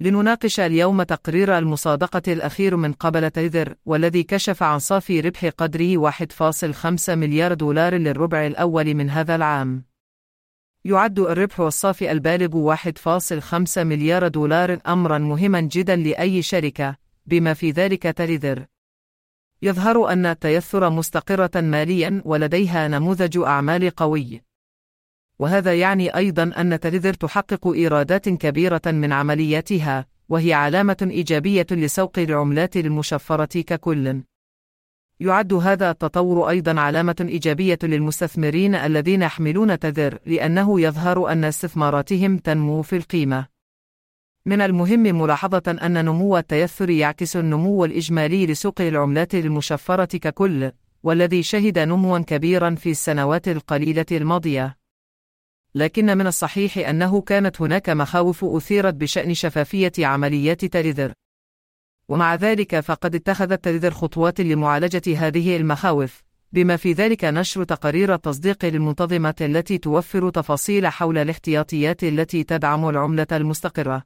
لنناقش اليوم تقرير المصادقة الأخير من قبل تيذر والذي كشف عن صافي ربح قدره 1.5 مليار دولار للربع الأول من هذا العام. يعد الربح الصافي البالغ 1.5 مليار دولار أمرا مهما جدا لأي شركة، بما في ذلك تيذر. يظهر أن التيثر مستقرة ماليا ولديها نموذج أعمال قوي. وهذا يعني أيضا أن تلذر تحقق إيرادات كبيرة من عملياتها، وهي علامة إيجابية لسوق العملات المشفرة ككل. يعد هذا التطور أيضا علامة إيجابية للمستثمرين الذين يحملون تذر لأنه يظهر أن استثماراتهم تنمو في القيمة. من المهم ملاحظة أن نمو التيثر يعكس النمو الإجمالي لسوق العملات المشفرة ككل، والذي شهد نموا كبيرا في السنوات القليلة الماضية. لكن من الصحيح أنه كانت هناك مخاوف أثيرت بشأن شفافية عمليات تريذر. ومع ذلك فقد اتخذت تريذر خطوات لمعالجة هذه المخاوف، بما في ذلك نشر تقارير التصديق للمنتظمة التي توفر تفاصيل حول الاحتياطيات التي تدعم العملة المستقرة.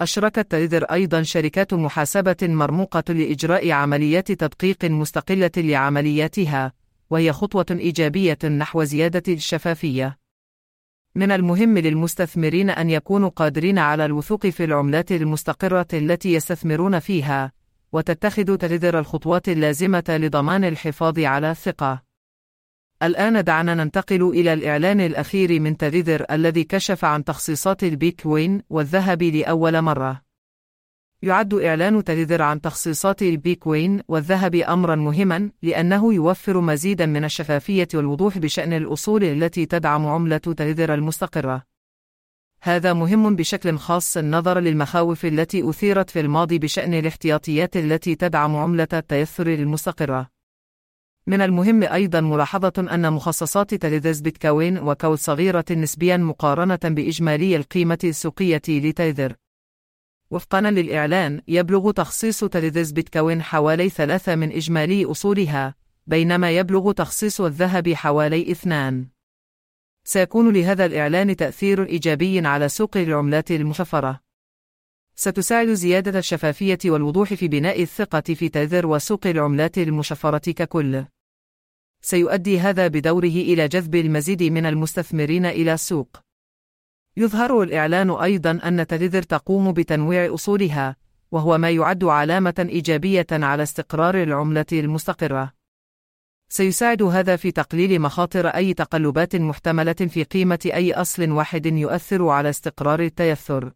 أشركت تريذر أيضا شركات محاسبة مرموقة لإجراء عمليات تدقيق مستقلة لعملياتها، وهي خطوة إيجابية نحو زيادة الشفافية. من المهم للمستثمرين أن يكونوا قادرين على الوثوق في العملات المستقرة التي يستثمرون فيها، وتتخذ تريذر الخطوات اللازمة لضمان الحفاظ على الثقة. الآن دعنا ننتقل إلى الإعلان الأخير من تريذر الذي كشف عن تخصيصات البيتكوين والذهب لأول مرة. يعد إعلان تريذر عن تخصيصات البيتكوين والذهب أمرا مهما لأنه يوفر مزيدا من الشفافية والوضوح بشأن الأصول التي تدعم عملة تريذر المستقرة. هذا مهم بشكل خاص نظرا للمخاوف التي أثيرت في الماضي بشأن الاحتياطيات التي تدعم عملة التيثر المستقرة. من المهم أيضا ملاحظة أن مخصصات تيذرز بيتكوين و gold صغيرة نسبيا مقارنة بإجمالي القيمة السوقية لتيذر. وفقا للإعلان يبلغ تخصيص تيذرز بيتكوين حوالي ثلاثة من إجمالي أصولها بينما يبلغ تخصيص الذهب حوالي اثنان. سيكون لهذا الإعلان تأثير إيجابي على سوق العملات المشفرة. ستساعد زيادة الشفافية والوضوح في بناء الثقة في تيذر وسوق العملات المشفرة ككل. سيؤدي هذا بدوره إلى جذب المزيد من المستثمرين إلى السوق. يظهر الإعلان أيضا أن تريذر تقوم بتنويع أصولها، وهو ما يعد علامة إيجابية على استقرار العملة المستقرة. سيساعد هذا في تقليل مخاطر أي تقلبات محتملة في قيمة أي أصل واحد يؤثر على استقرار التيثر.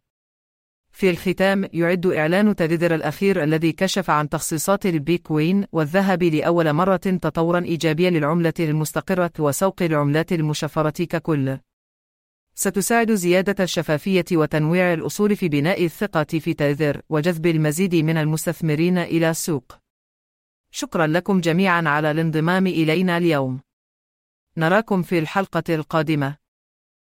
في الختام يعد إعلان تيذر الأخير الذي كشف عن تخصيصات البيتكوين والذهب لأول مرة تطورا إيجابيا للعملة المستقرة وسوق العملات المشفرة ككل. ستساعد زيادة الشفافية وتنويع الأصول في بناء الثقة في تيذر وجذب المزيد من المستثمرين إلى السوق. شكرا لكم جميعا على الانضمام إلينا اليوم. نراكم في الحلقة القادمة.